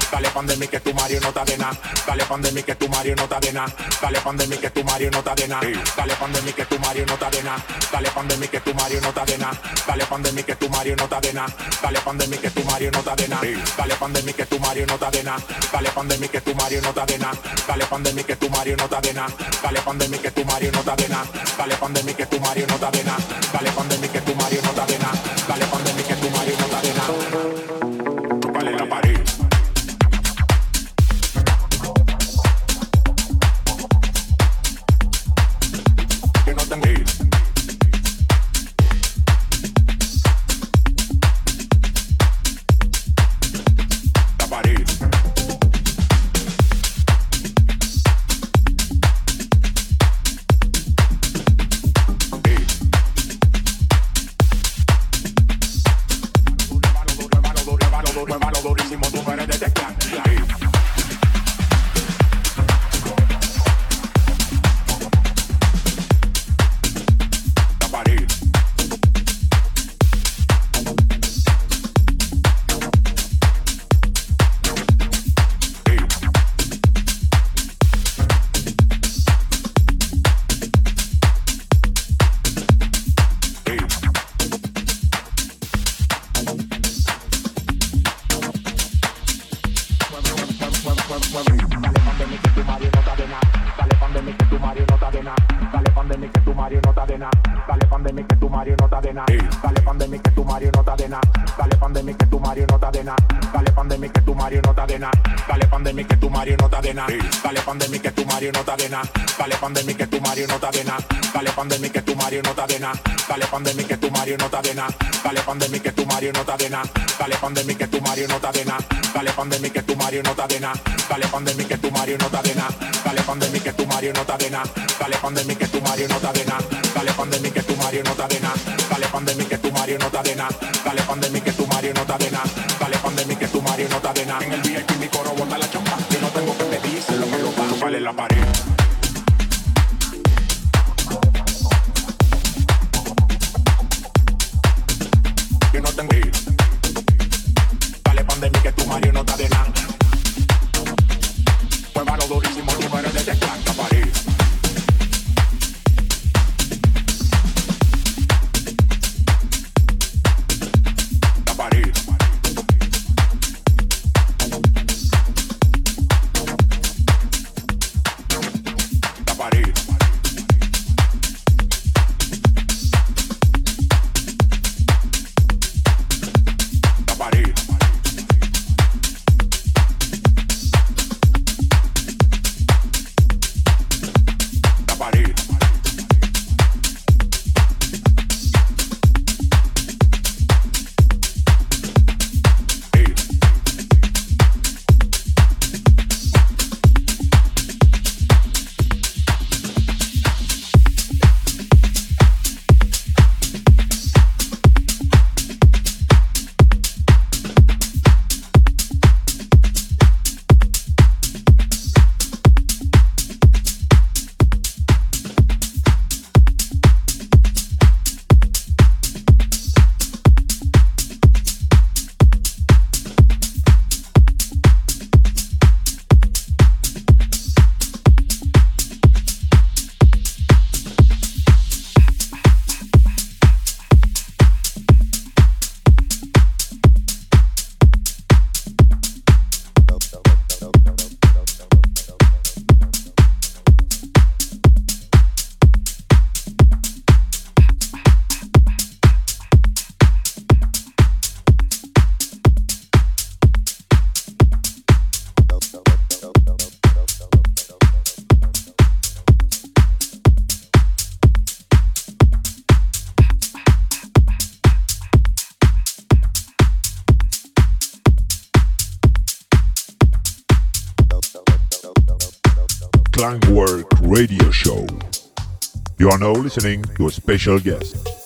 De. Dale pandemia que tu Mario no de nada. Dale pandemia que tu Mario no de nada. Dale pandemia que tu Mario no de nada. Dale pandemia que tu Mario no de nada. Dale pandemia que tu Mario no de nada. Dale pandemia que tu Mario no de nada. Dale pandemia que tu Mario no de nada. Dale pandemia que tu Mario no de nada. Dale pandemia que tu Mario no de nada. Dale pandemia que tu Mario no de nada. Dale pandemia que tu Mario no de nada. Dale pandemia que tu Mario no de nada. Dale pandemia que tu Mario no de nada. Dale que tu Mario no está de Pandemia que tu Mario no está de nada. Dale pandemia que tu Mario no está de nada. Dale pandemia que tu Mario no está de nada. Dale pandemia que tu Mario no está de nada. Dale pandemia que tu Mario no está de nada. Dale pandemia que tu Mario no está de nada. Dale pandemia que tu Mario no está de nada. Dale pandemia que tu Mario no está de nada. Dale pandemia que tu Mario no está de nada. Dale pandemia que tu Mario no está de nada. Dale pandemia que tu Mario no está de nada. En el VIP mi coro bota la chamba. Yo no tengo que pedir, se lo que lo pago. Vale la pared. No tengo Dale pandemia que tu Mario no está de nada. Are now listening to a special guest.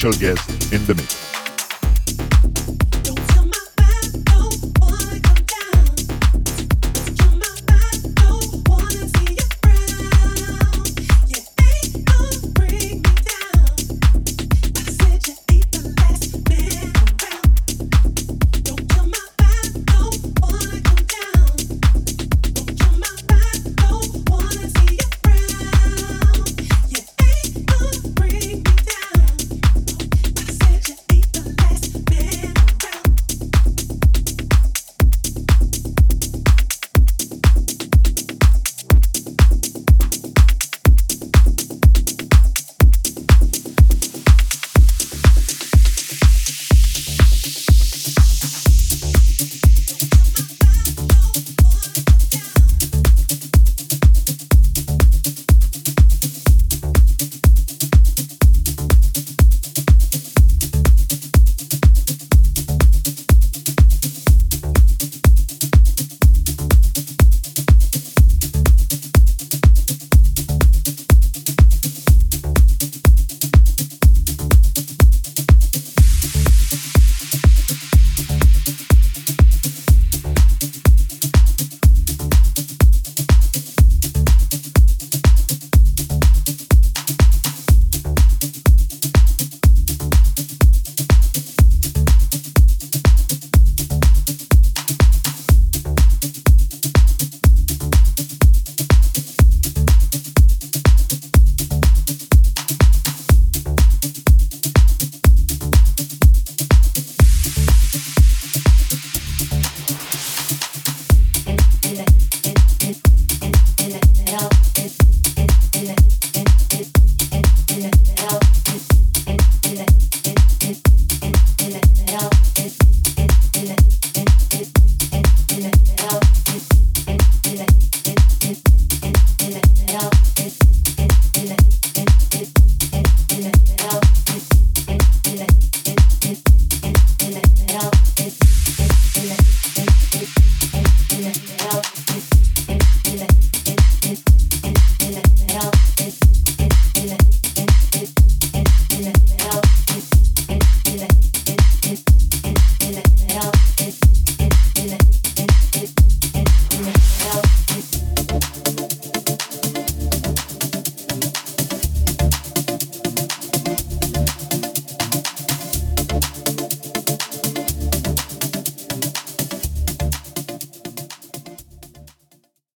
special guest.